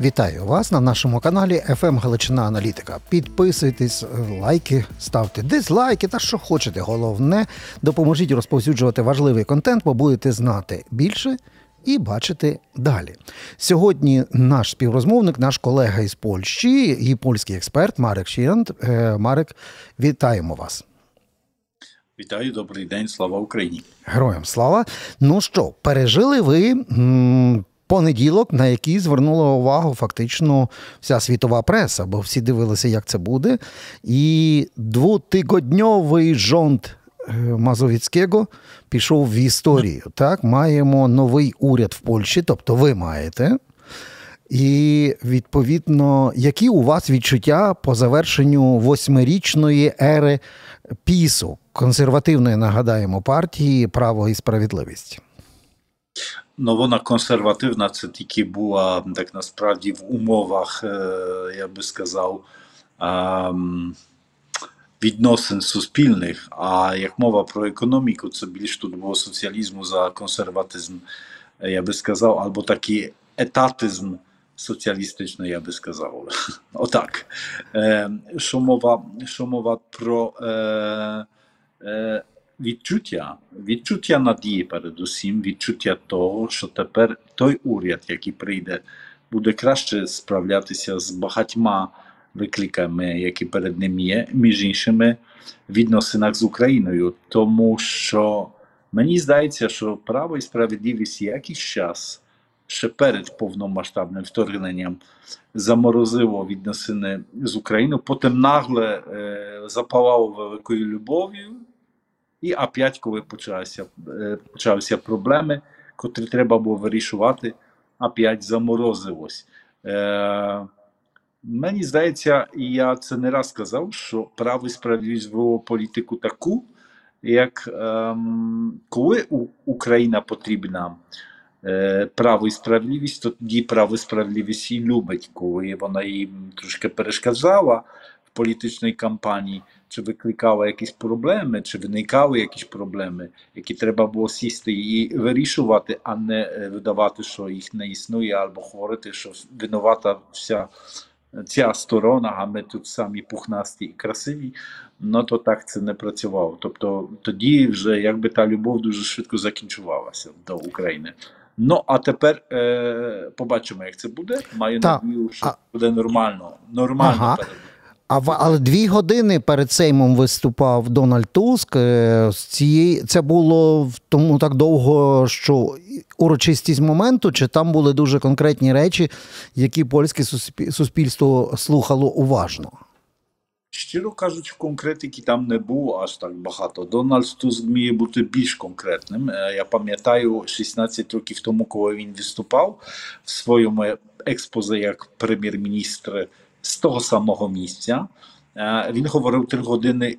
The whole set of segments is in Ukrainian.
Вітаю вас на нашому каналі FM Галичина Аналітика. Підписуйтесь, лайки, ставте дизлайки та що хочете. Головне, допоможіть розповсюджувати важливий контент, бо будете знати більше і бачити далі. Сьогодні наш співрозмовник, наш колега із Польщі і польський експерт Марек Шіант. Е, Марек, вітаємо вас. Вітаю, добрий день, слава Україні. Героям слава. Ну що, пережили ви м, понеділок, на який звернула увагу фактично вся світова преса, бо всі дивилися, як це буде. І двотигодньовий жонт е, Мазовіцького пішов в історію. Так, маємо новий уряд в Польщі, тобто ви маєте. І відповідно, які у вас відчуття по завершенню восьмирічної ери пісу консервативної, нагадаємо, партії Право і справедливість? Ну, вона консервативна, це тільки була так насправді в умовах, я би сказав, відносин суспільних. А як мова про економіку, це більш тут було соціалізму за консерватизм, я би сказав, або такий етатизм. Соціалістично, я би сказав. Отак. Е, що мова що мова про е, е, відчуття, відчуття надії, передусім, відчуття того, що тепер той уряд, який прийде, буде краще справлятися з багатьма викликами, які перед ним є, між іншими в відносинах з Україною. Тому що мені здається, що право і справедливість якийсь час. Ще перед повномасштабним вторгненням заморозило відносини з Україною, потім нагле е, запалало великою любов'ю, і опять, коли почалися е, почалися проблеми, котрі треба було вирішувати, опять заморозилось. Е, Мені здається, і я це не раз сказав, що право і справедливість вело політику таку, як е, коли Україна потрібна е, право і справедливість, то тоді право і справедливість і любить, коли вона їм трошки перешкоджала в політичній кампанії чи викликала якісь проблеми, чи виникали якісь проблеми, які треба було сісти і вирішувати, а не е, видавати, що їх не існує, або говорити, що винувата вся ця сторона, а ми тут самі пухнасті і красиві. Ну то так це не працювало. Тобто тоді вже якби та любов дуже швидко закінчувалася до України. Ну а тепер е, побачимо, як це буде. Маю надію, що буде нормально. Нормально ага. А але дві години перед Сеймом виступав Дональд Туск. Е, цієї це було тому так довго, що урочистість моменту, чи там були дуже конкретні речі, які польське суспільство слухало уважно. Щиро кажучи, конкретики там не було аж так багато. Дональд Туск вміє бути більш конкретним. Е, я пам'ятаю 16 років тому, коли він виступав в своєму експозе як прем'єр-міністр з того самого місця. Е, він говорив три години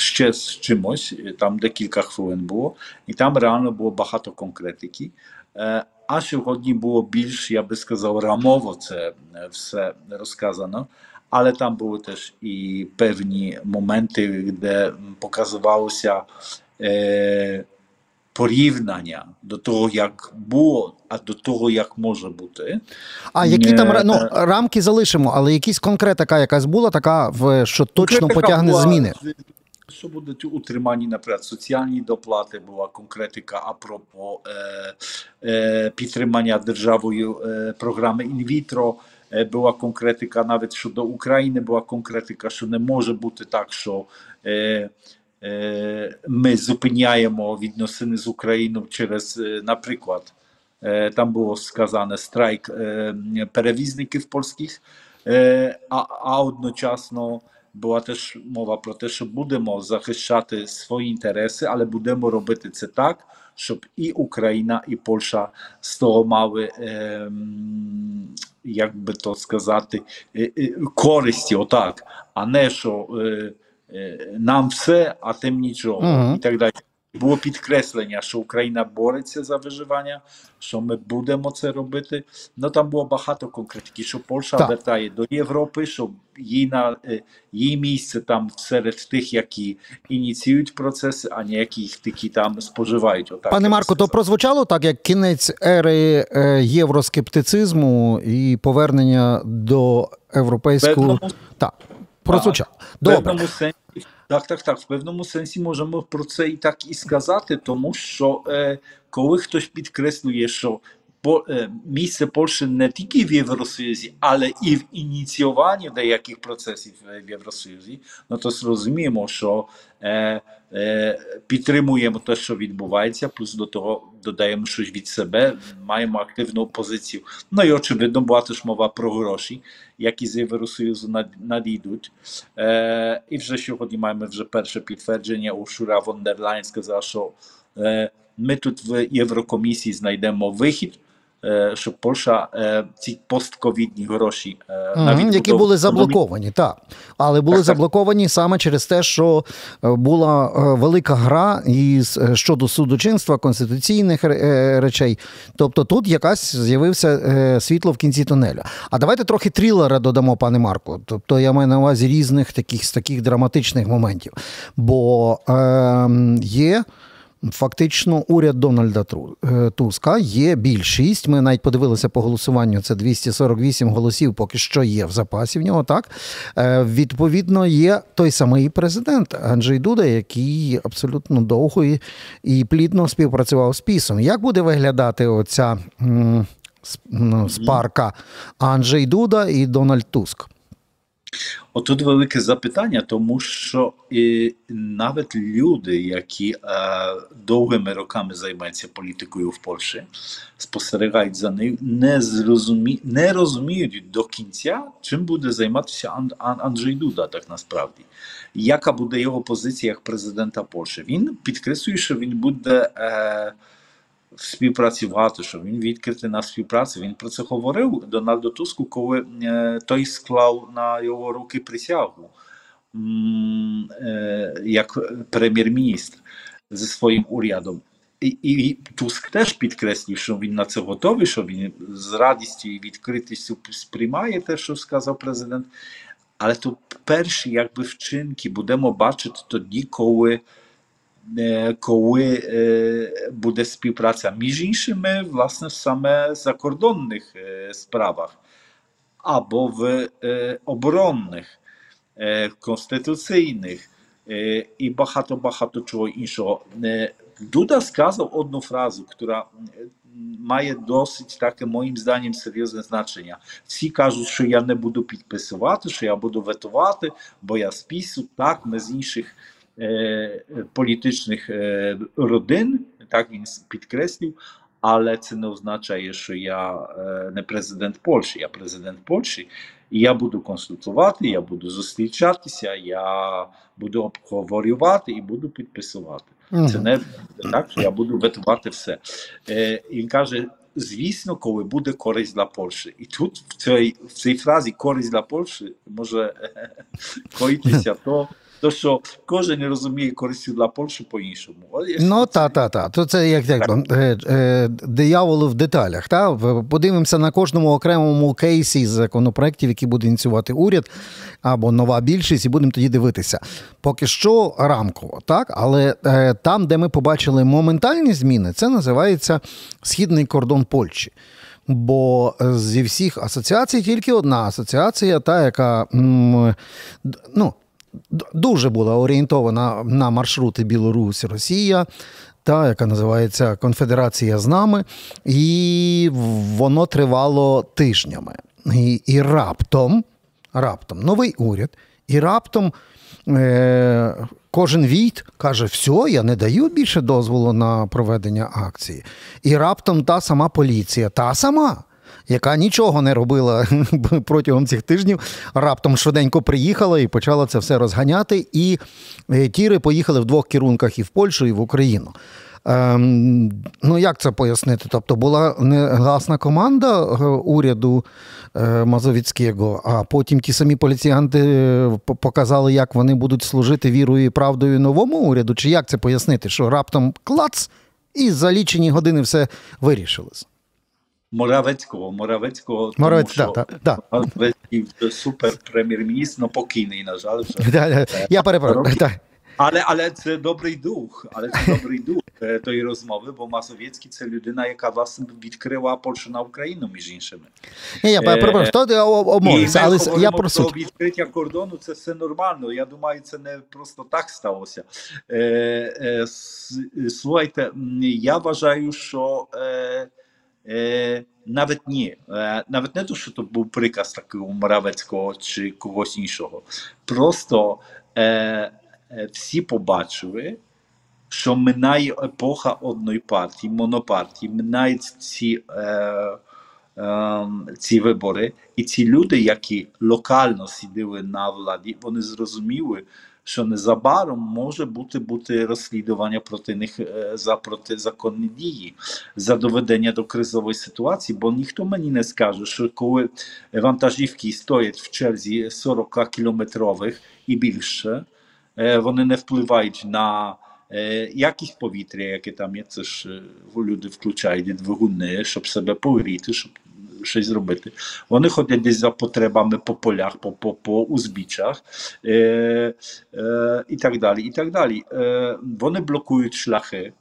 ще з чимось, там декілька хвилин було, і там реально було багато конкретики. Е, а сьогодні було більш, я би сказав, рамово це все розказано, але там були теж і певні моменти, де показувалося. Порівняння до того, як було, а до того, як може бути. А які там ну, рамки залишимо, але якісь конкретика якась була, така, що точно потягне була, зміни. Що будуть утримані, наприклад, соціальні доплати, була конкретика апропо е, е, підтримання державою е, програми інвітро. Е, була конкретика навіть щодо України, була конкретика, що не може бути так, що е, ми зупиняємо відносини з Україною через, наприклад, там було сказане страйк перевізників польських, а, а одночасно була теж мова про те, що будемо захищати свої інтереси, але будемо робити це так, щоб і Україна, і Польща з того мали, як би то сказати, користі, отак, а не що. Нам все, а тим нічого, uh і так далі. було підкреслення, що Україна бореться за виживання, що ми будемо це робити. Ну там було багато конкретики, що Польща Так. вертає до Європи, що їй на е, її місце там серед тих, які ініціюють процеси, а не яких тільки там споживають. Отак, Пане Марко, то прозвучало так, як кінець ери е, євроскептицизму і повернення до європейського. Певному- Так, прозвучало. В Добре. певному сенсі, так, так, так. В певному сенсі можемо про це і так і сказати, тому що е, коли хтось підкреслює, що по, е, місце Польщі не тільки в Євросоюзі, але і в ініціюванні деяких процесів е, в Євросоюзі, ну то зрозуміємо, що е, е, підтримуємо те, що відбувається, плюс до того додаємо щось від себе, маємо активну позицію. Ну і очевидно, була теж мова про гроші, які з Євросоюзу над- надійдуть. Е, і вже сьогодні маємо вже перше підтвердження. Уршура фон дер Leyen сказала, що е, ми тут в Єврокомісії знайдемо вихід, е, щоб Польща е, ці постковідні гроші, е, на Мгм, які були заблоковані, так. Але були Так, так. заблоковані саме через те, що е, була е, велика гра із е, щодо судочинства, конституційних е, речей. Тобто тут якась з'явився е, світло в кінці тунеля. А давайте трохи трилера додамо, пане Марку. Тобто я маю на увазі різних таких з таких драматичних моментів. Бо е, є. Фактично, уряд Дональда е, Туска є більшість. Ми навіть подивилися по голосуванню. Це 248 голосів, поки що є в запасі в нього. Так Е, відповідно, є той самий президент Анджей Дуда, який абсолютно довго і, і плідно співпрацював з пісом. Як буде виглядати оця ну, спарка Анджей Дуда і Дональд Туск? Отут велике запитання, тому що і навіть люди, які е, довгими роками займаються політикою в Польщі, спостерігають за нею, не, зрозумі, не розуміють до кінця, чим буде займатися Ан, Ан, Анджей Дуда, так насправді. Яка буде його позиція як президента Польщі? Він підкреслює, що він буде. Е, співпрацювати, що він відкритий на співпрацю. Він про це говорив Дональду Туску, коли е, той склав на його руки присягу е, як прем'єр-міністр зі своїм урядом. І, і Туск теж підкреслив, що він на це готовий, що він з радістю і відкритістю сприймає те, що сказав президент. Але то перші якби вчинки будемо бачити тоді, коли коли е, буде співпраця між іншими, власне, саме в закордонних е, справах або в е, оборонних, е, конституційних е, і багато-багато чого іншого. Е, Дуда сказав одну фразу, яка має досить таке, моїм зданням, серйозне значення. Всі кажуть, що я не буду підписувати, що я буду ветувати, бо я спису, так, ми з інших е, родин, так він підкреслив, але це не означає, що я е, не президент Польщі, я президент Польщі, і я буду консультувати, я буду зустрічатися, я буду обговорювати і буду підписувати. Це не так, що я буду ветувати все. Е, він каже: звісно, коли буде користь для Польщі. І тут в цій, в цій фразі користь для Польщі може е, коїтися то, то, що кожен розуміє користю для Польщі по-іншому. Ну, та, та, та. То це як, як е, е, дияволи в деталях. Та? Подивимося на кожному окремому кейсі з законопроєктів, які буде ініціювати уряд або нова більшість, і будемо тоді дивитися. Поки що рамково, так? Але е, там, де ми побачили моментальні зміни, це називається східний кордон Польщі. Бо зі всіх асоціацій тільки одна асоціація, та, яка ну, дуже була орієнтована на маршрути Білорусь, Росія, та, яка називається Конфедерація з нами, і воно тривало тижнями. І, і раптом, раптом новий уряд, і раптом е, кожен війт каже: все, я не даю більше дозволу на проведення акції. І раптом та сама поліція, та сама. Яка нічого не робила протягом цих тижнів, раптом швиденько приїхала і почала це все розганяти. І е, тіри поїхали в двох керунках і в Польщу, і в Україну. Ем, ну, як це пояснити? Тобто була негласна команда е, уряду е, Мазовіцького, а потім ті самі поліціянти показали, як вони будуть служити вірою і правдою новому уряду. Чи як це пояснити? Що раптом клац, і за лічені години все вирішилось? Моравецького, Моравецького, Моравець, тому, що да, да. супер прем'єр-міністр, ну покійний, на жаль. Вже. Я перепрошую. Але але це добрий дух, але це добрий дух тої розмови, бо Мазовецький це людина, яка власне відкрила Польщу на Україну, між іншими. Ні, я перепрошую, то обмовився, але я про суть. відкриття кордону це все нормально. Я думаю, це не просто так сталося. Е, е, Слухайте, я вважаю, що. Е, Е, навіть ні, е, навіть не то, що то був приказ такого Моравецького чи когось іншого. Просто е, всі побачили, що минає епоха одної партії, монопартії, минають ці е, е, ці вибори, і ці люди, які локально сиділи на владі, вони зрозуміли, що незабаром може бути бути розслідування проти них за протизаконні дії, за доведення до кризової ситуації, бо ніхто мені не скаже, що коли вантажівки стоять в черзі 40 кілометрових і більше, вони не впливають на якість повітря, яке там є, це ж люди включають двигуни, щоб себе погріти, щоб щось зробити. Вони ходять десь за потребами по полях, по по, по узбіччях е, е, і так далі. і так далі. Е, Вони блокують шляхи.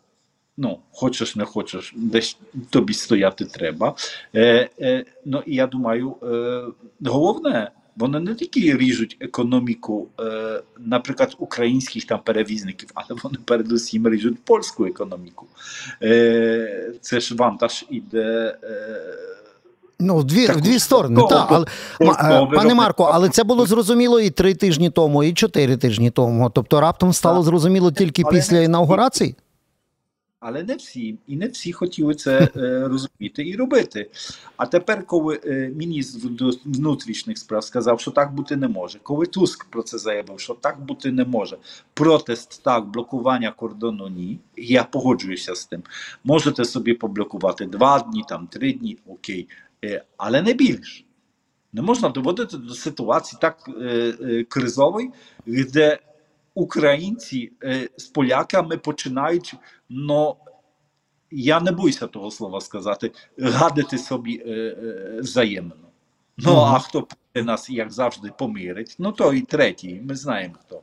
Ну, хочеш, не хочеш, десь тобі стояти треба. Е, е, Ну і я думаю, е, головне. Вони не тільки ріжуть економіку, е, наприклад, українських там перевізників, але вони передусім ріжуть польську економіку. Е, Це ж вантаж іде. Е, Ну, в дві так, в дві сторони. То, та, але, то, Пане Марко, але це було зрозуміло і три тижні тому, і чотири тижні тому. Тобто раптом стало так. зрозуміло тільки але після інаугурації? Але не всі, і не всі хотіли це е, розуміти і робити. А тепер, коли е, міністр внутрішніх справ сказав, що так бути не може, коли Туск про це заявив, що так бути не може, протест так, блокування кордону ні. Я погоджуюся з тим. Можете собі поблокувати два дні, там три дні, окей. Е, але не більш. Не можна доводити до ситуації так е, е, кризової, де українці з поляками починають, ну, я не боюся того слова сказати, гадити собі взаємно. Ну, а хто нас, як завжди, помирить, ну то і третій, ми знаємо хто.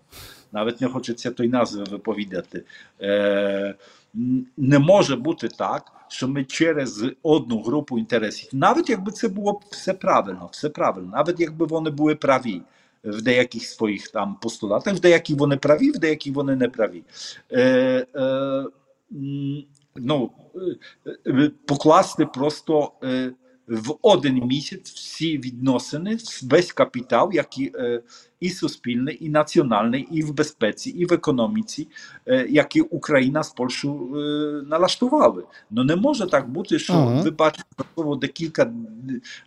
Навіть не хочеться той назви виповідати. Е, Не може бути так що ми через одну групу інтересів, навіть якби це було все правильно, все правильно, навіть якби вони були праві в деяких своїх там постулатах, в деяких вони праві, в деяких вони не праві. Е, е, ну, Покласти просто. Е, в один місяць всі відносини, весь капітал, який е, і суспільний, і національний, і в безпеці, і в економіці, е, які Україна з Польщею е, налаштували. Ну не може так бути, що ага. ви бачите декілька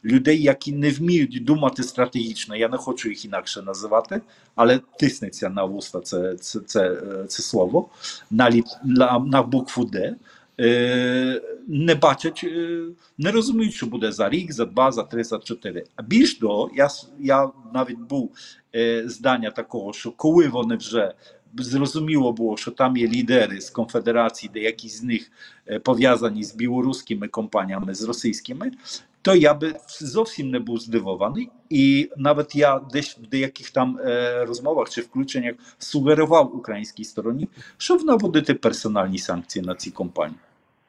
людей, які не вміють думати стратегічно. Я не хочу їх інакше називати, але тиснеться на вуста це це, це, це слово на, на, на букву Д. Е, не бачать, е, не розуміють, що буде за рік, за два, за три, за чотири. А більш того, я я навіть був е, здання такого, що коли вони вже зрозуміло було, що там є лідери з конфедерації, деякі з них пов'язані з білоруськими компаніями, з російськими, то я би зовсім не був здивований. І навіть я десь в деяких там е, розмовах чи включеннях сугерував українській стороні, щоб наводити персональні санкції на ці компанії.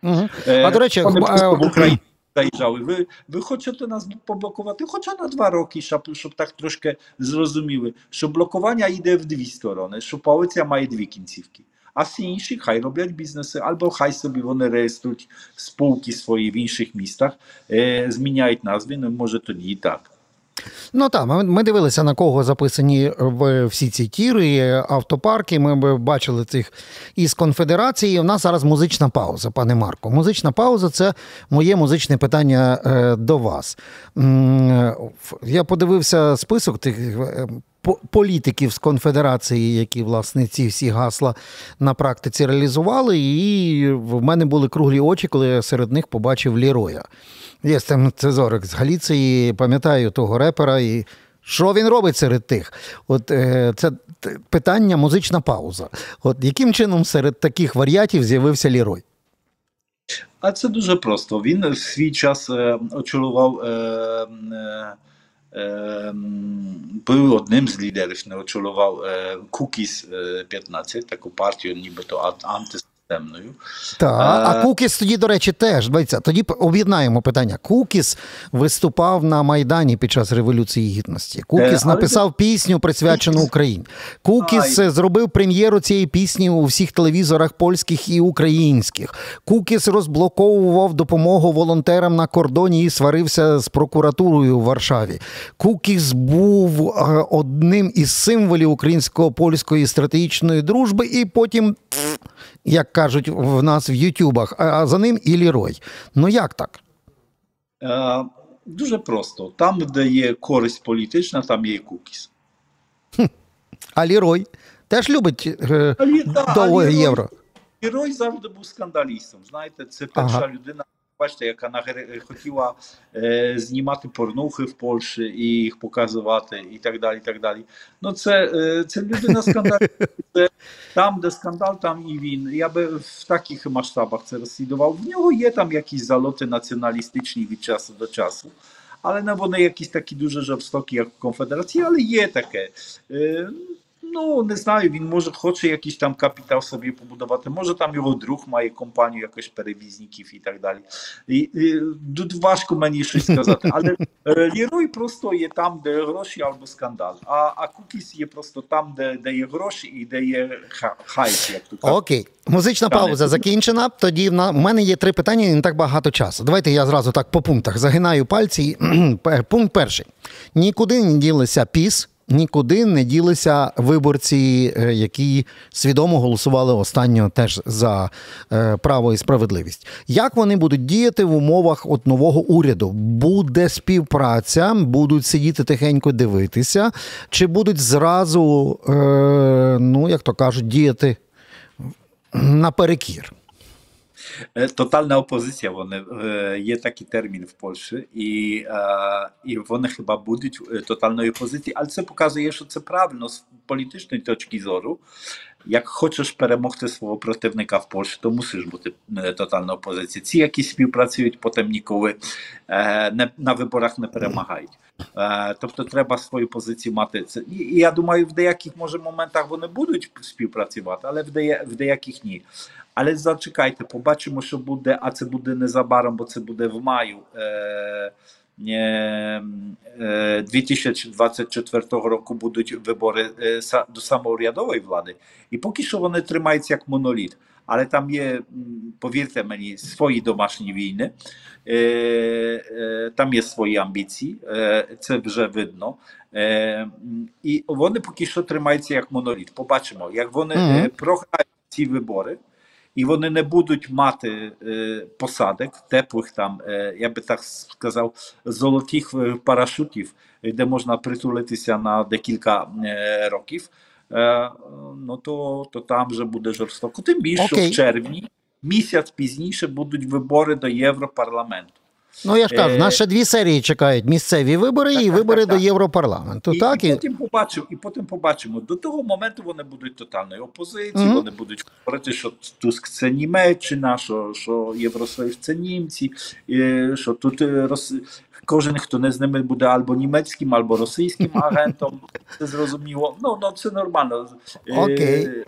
Угу. А до речі, в Україні заїжджали. Ви ви хочете нас поблокувати? Хоча на два роки, щоб щоб так трошки зрозуміли, що блокування йде в дві сторони, що поліція має дві кінцівки. А всі інші хай роблять бізнеси, або хай собі вони реєструють спілки свої в інших містах, е, зміняють назви, ну може тоді і так. Ну так, ми, ми дивилися, на кого записані всі ці тіри, автопарки. Ми бачили цих із конфедерації. У нас зараз музична пауза, пане Марко. Музична пауза це моє музичне питання е, до вас. Я подивився список тих. Е, політиків з конфедерації, які власне ці всі гасла на практиці реалізували. І в мене були круглі очі, коли я серед них побачив Ліроя. Є там Цезорик з Галіції, пам'ятаю того репера. і що він робить серед тих? От е, це питання музична пауза. От яким чином серед таких варіатів з'явився Лірой? А це дуже просто. Він в свій час е, очолював. Е, е, е, був одним з лідерів, не очолював е, Кукіс 15, е, таку партію, нібито антис темною. Так, а, а Кукіс тоді, до речі, теж дивіться, тоді об'єднаємо питання. Кукіс виступав на Майдані під час Революції Гідності. Кукіс е, написав це... пісню, присвячену Україні. Кукіс а, зробив прем'єру цієї пісні у всіх телевізорах польських і українських. Кукіс розблоковував допомогу волонтерам на кордоні і сварився з прокуратурою в Варшаві. Кукіс був е, одним із символів українсько-польської стратегічної дружби, і потім як кажуть в нас в Ютубах, а за ним і Лірой. Ну як так? Е, Дуже просто. Там, де є користь політична, там є кукіс. А Лірой теж любить е, довго євро. Лірой завжди був скандалістом. Знаєте, це перша ага. людина, бачите, яка хотіла е, знімати порнухи в Польщі і їх показувати, і так далі. і так далі. Ну, Це е, це людина скандал. Там, де скандал, там і він. Я би в таких масштабах це розслідував. В нього є там якісь залоти націоналістичні від часу до часу. Але не вони якісь такі дуже жорстокі, як в Конфедерації, але є таке. Е, Ну, не знаю, він може хоче якийсь там капітал собі побудувати. Може там його друг має компанію якось перевізників і так далі. І, і Тут важко мені щось сказати. Але е, Лірой просто є там, де гроші або скандал. А а Кукіс є просто там, де де є гроші і де є хайп. як тут. Окей. Музична пауза закінчена. Тоді в мене є три питання і не так багато часу. Давайте я зразу так по пунктах загинаю пальці. Пункт перший. Нікуди не ділися піс нікуди не ділися виборці, е, які свідомо голосували останньо теж за е, право і справедливість. Як вони будуть діяти в умовах от нового уряду? Буде співпраця, будуть сидіти тихенько дивитися, чи будуть зразу, е, ну як то кажуть, діяти наперекір? Totalna opozycja, one, є такий термін в Польщі, і і вони хіба будуть totalної опозиції, але це показує, що це правильно з політичної точки зору. Як хочеш перемогти свого противника в Польщі, то мусиш бути тотальна опозиція. Ці, які співпрацюють, потім ніколи не, на виборах не перемагають. Тобто треба свою позицію мати. Це і я думаю, в деяких може моментах вони будуть співпрацювати, але в, дея, в деяких ні. Але зачекайте, побачимо, що буде, а це буде незабаром, бо це буде в маю. Е, 2024 року будуть вибори до самоурядової влади, і поки що вони тримаються як моноліт. Але там є, повірте мені, свої домашні війни, там є свої амбіції, це вже видно. І вони поки що тримаються як моноліт. Побачимо, як вони mm-hmm. програють ці вибори і вони не будуть мати е, посадок теплих там, е, я би так сказав, золотих е, парашутів, де можна притулитися на декілька е, років. Е, ну то то там вже буде жорстоко. Тим більше okay. в червні місяць пізніше будуть вибори до Європарламенту. Ну я ж кажу, нас ще дві серії чекають: місцеві вибори так, і так, вибори так, до Європарламенту. І, так, і, і потім побачимо, і потім побачимо. До того моменту вони будуть тотальною опозицією, mm-hmm. вони будуть говорити, що Туск це Німеччина, що що Євросоюз це німці, що тут е, Рос... кожен, хто не з ними буде або німецьким, або російським агентом. Це зрозуміло. Ну, ну це нормально. Окей. Okay.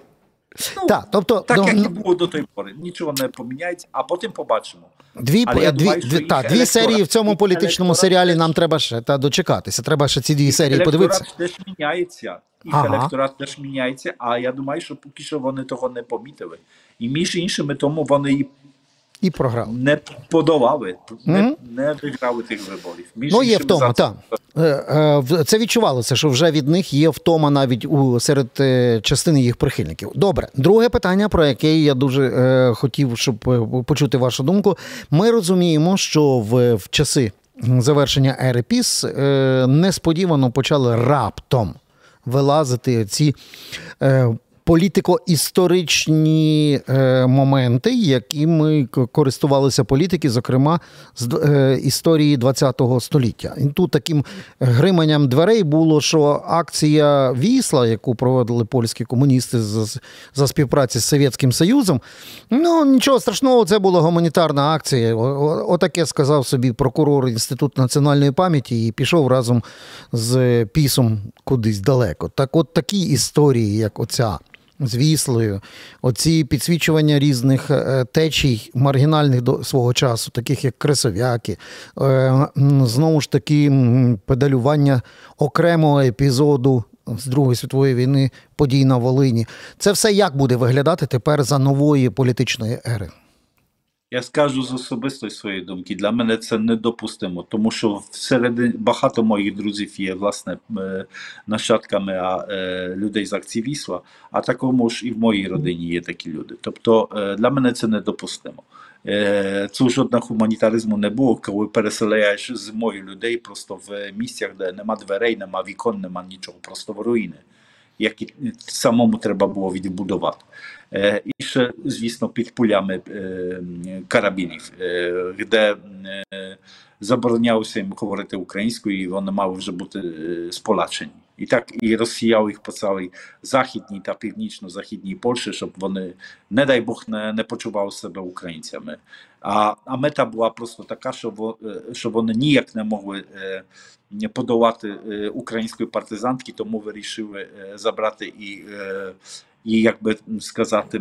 Ну, так, тобто, так, як і було до тої пори, нічого не поміняється, а потім побачимо. Дві дві, думаю, дві, та, дві серії в цьому політичному серіалі нам треба ще та дочекатися. Треба ще ці дві серії подивитися. Електорат теж міняється, і ага. електорат теж міняється, а я думаю, що поки що вони того не помітили. І між іншими, тому вони і і програли. Не подолали, не mm-hmm. не виграли тих виборів. Між ну, є втома, так. Е, е, це відчувалося, що вже від них є втома навіть у серед е, частини їх прихильників. Добре, друге питання, про яке я дуже хотів, щоб почути вашу думку. Ми розуміємо, що в, в часи завершення ери ПІС несподівано почали раптом вилазити ці е, політико-історичні е, моменти, якими користувалися політики, зокрема з е, історії ХХ століття. І тут таким гриманням дверей було, що акція Вісла, яку проводили польські комуністи за, за співпраці з Совєтським Союзом, ну нічого страшного, це була гуманітарна акція. Отаке сказав собі прокурор Інституту національної пам'яті і пішов разом з пісом кудись далеко. Так, от такі історії, як оця з віслою, оці підсвічування різних е, течій маргінальних до свого часу, таких як кресовяки, е, знову ж таки, педалювання окремого епізоду. З Другої світової війни подій на Волині. Це все як буде виглядати тепер за нової політичної ери? Я скажу з особистої своєї думки, для мене це недопустимо, тому що всередині багато моїх друзів є власне е, нащадками е, людей з акції Вісла, а також і в моїй родині є такі люди. Тобто е, для мене це недопустимо. Цього жодного гуманітаризму не було, коли переселяєш зимою людей просто в місцях, де нема дверей, нема вікон, нема нічого, просто в руїни які самому треба було відбудувати. І ще, звісно, під пулями карабінів, де заборонялося їм говорити українською, і вони мали вже бути сполачені. І так і розсіяв їх по цілій західній та північно-західній Польщі, щоб вони, не дай Бог, не не почували себе українцями. А а мета була просто така, що що вони ніяк не могли подолати української партизантки, тому вирішили забрати і і як би сказати,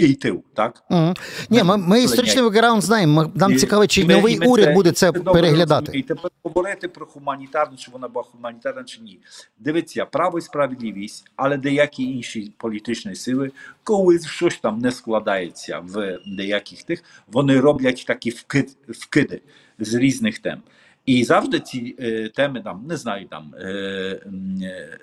і тил, так? Угу. Ні, ми, ми історичний бекграунд знаємо. Нам і, цікаво, чи ми, новий ми уряд це, буде це переглядати. І тепер говорити про гуманітарну, чи вона була гуманітарна, чи ні. Дивіться, право і справедливість, але деякі інші політичні сили, коли щось там не складається в деяких тих, вони роблять такі вкид, вкиди з різних тем. І завжди ці е, теми там не знаю, там е, е,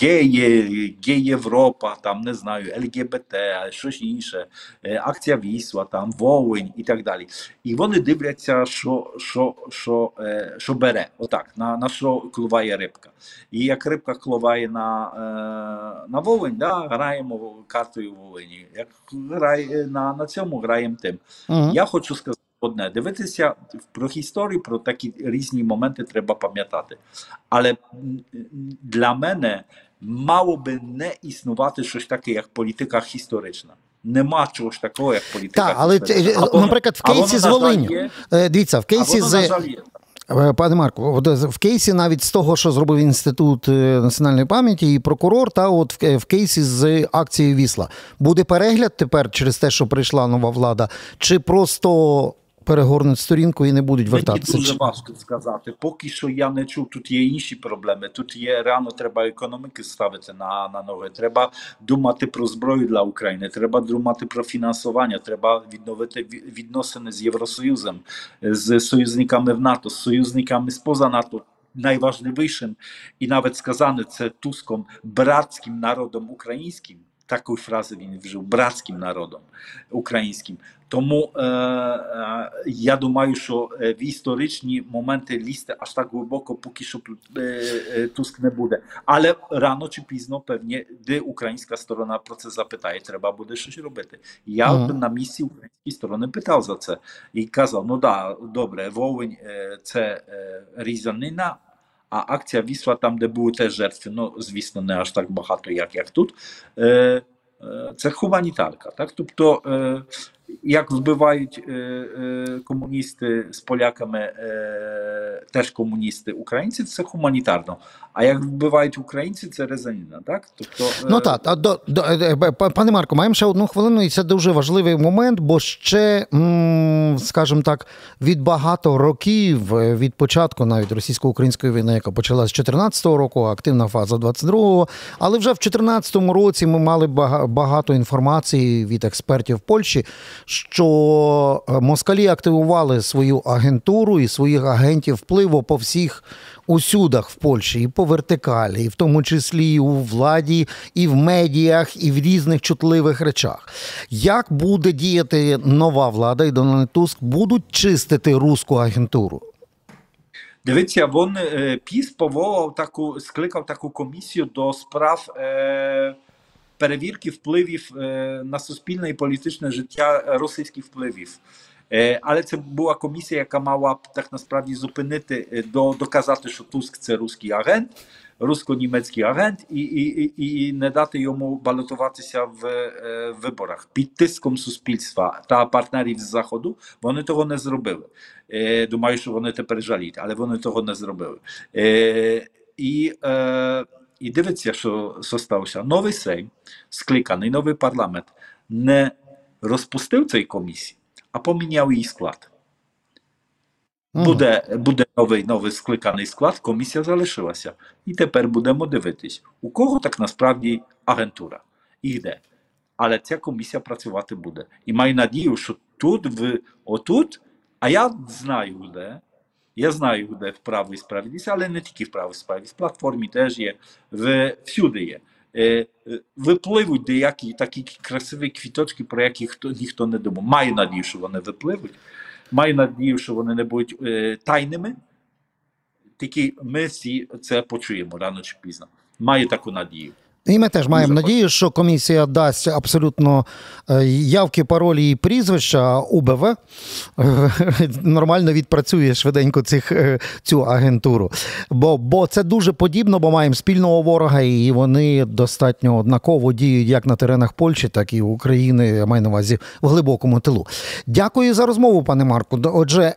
геї, гей Європа, там не знаю, ЛГБТ, щось інше, е, акція Вісла, там Волинь і так далі. І вони дивляться, що що, що, е, що бере, отак, на на що клуває рибка. І як рибка клуває на е, на Волинь, да, граємо картою Волині. Як грає на на цьому граємо тим. Угу. Я хочу сказати одне. Дивитися про історію, про такі різні моменти треба пам'ятати. Але для мене мало би не існувати щось таке, як політика історична. Нема чогось такого, як політика. Так, але або, наприклад, в кейсі з Волиню. Е, дивіться, в кейсі з. Е, пане Марко, в кейсі навіть з того, що зробив інститут е, національної пам'яті і прокурор, та от в кейсі з акцією Вісла буде перегляд тепер через те, що прийшла нова влада, чи просто перегорнуть сторінку і не будуть вертатися. Мені дуже важко сказати. Поки що я не чув, тут є інші проблеми. Тут є реально треба економіки ставити на на ноги. Треба думати про зброю для України. Треба думати про фінансування. Треба відновити відносини з Євросоюзом, з союзниками в НАТО, з союзниками споза НАТО. Найважливішим і навіть сказане це Туском братським народом українським. Такої фрази він вжив братським народом українським. Тому е, е, я думаю, що е, в історичні моменти лізти аж так глибоко, поки що тут е, е, Туск не буде. Але рано чи пізно, певні, де українська сторона про це запитає, треба буде щось робити. Я mm. на місці української сторони питав за це і казав: ну да, добре, Волинь е, це е, різанина. А акція Вісла, там, де були теж жертви, ну звісно, не аж так багато, як як тут. Це гуманітарка. Так? Тобто, як вбивають е, е, комуністи з поляками, теж комуністи українці, це гуманітарно. А як вбивають українці, це резаніна. Так? Тобто, ну так, а до, до, пане Марко, маємо ще одну хвилину, і це дуже важливий момент, бо ще, скажімо так, від багато років, від початку навіть російсько-української війни, яка почалася з 2014 року, активна фаза 22-го, але вже в 2014 році ми мали багато інформації від експертів Польщі, що е, москалі активували свою агентуру і своїх агентів впливу по всіх усюдах в Польщі, і по вертикалі, і в тому числі і у владі, і в медіях, і в різних чутливих речах. Як буде діяти нова влада і Дональд Туск будуть чистити руську агентуру? Дивіться, він е, ПІС поволав таку, скликав таку комісію до справ е, перевірки впливів е, на суспільне і політичне життя російських впливів. Е, але це була комісія, яка мала так насправді зупинити, е, до, доказати, що Туск це русський агент, русько-німецький агент, і, і, і, не дати йому балотуватися в е, виборах під тиском суспільства та партнерів з заходу. Вони того не зробили. Думаю, що вони тепер жаліють, але вони того не зробили. Е, і, і дивиться, що, сталося. Новий Сейм, скликаний новий парламент, не розпустив цей комісії, а поміняв її склад. Мгм. Буде, буде новий, новий скликаний склад, комісія залишилася. І тепер будемо дивитись, у кого так насправді агентура і де. Але ця комісія працювати буде. І маю надію, що тут, в, отут, а я знаю де. Я знаю, де в правій справедливість, але не тільки в правій справедливість. В платформі теж є, в, всюди є. Е, Випливуть деякі такі красиві квіточки, про які хто, ніхто не думав. Маю надію, що вони випливуть. Маю надію, що вони не будуть е, тайними. Тільки ми всі це почуємо рано чи пізно. Маю таку надію. І ми теж маємо надію, що комісія дасть абсолютно е, явки, паролі і прізвища УБВ е, нормально відпрацює швиденько цих, е, цю агентуру. Бо, бо це дуже подібно, бо маємо спільного ворога, і вони достатньо однаково діють як на теренах Польщі, так і України, я маю на увазі в глибокому тилу. Дякую за розмову, пане Марку. Отже,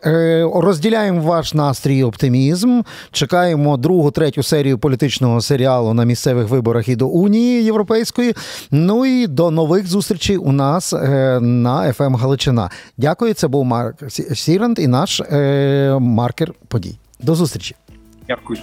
розділяємо ваш настрій і оптимізм. Чекаємо другу, третю серію політичного серіалу на місцевих виборах і до Унії Європейської. Ну і до нових зустрічей у нас е, на ФМ Галичина. Дякую. Це був Марек Сірант і наш е, маркер подій. До зустрічі. Дякую.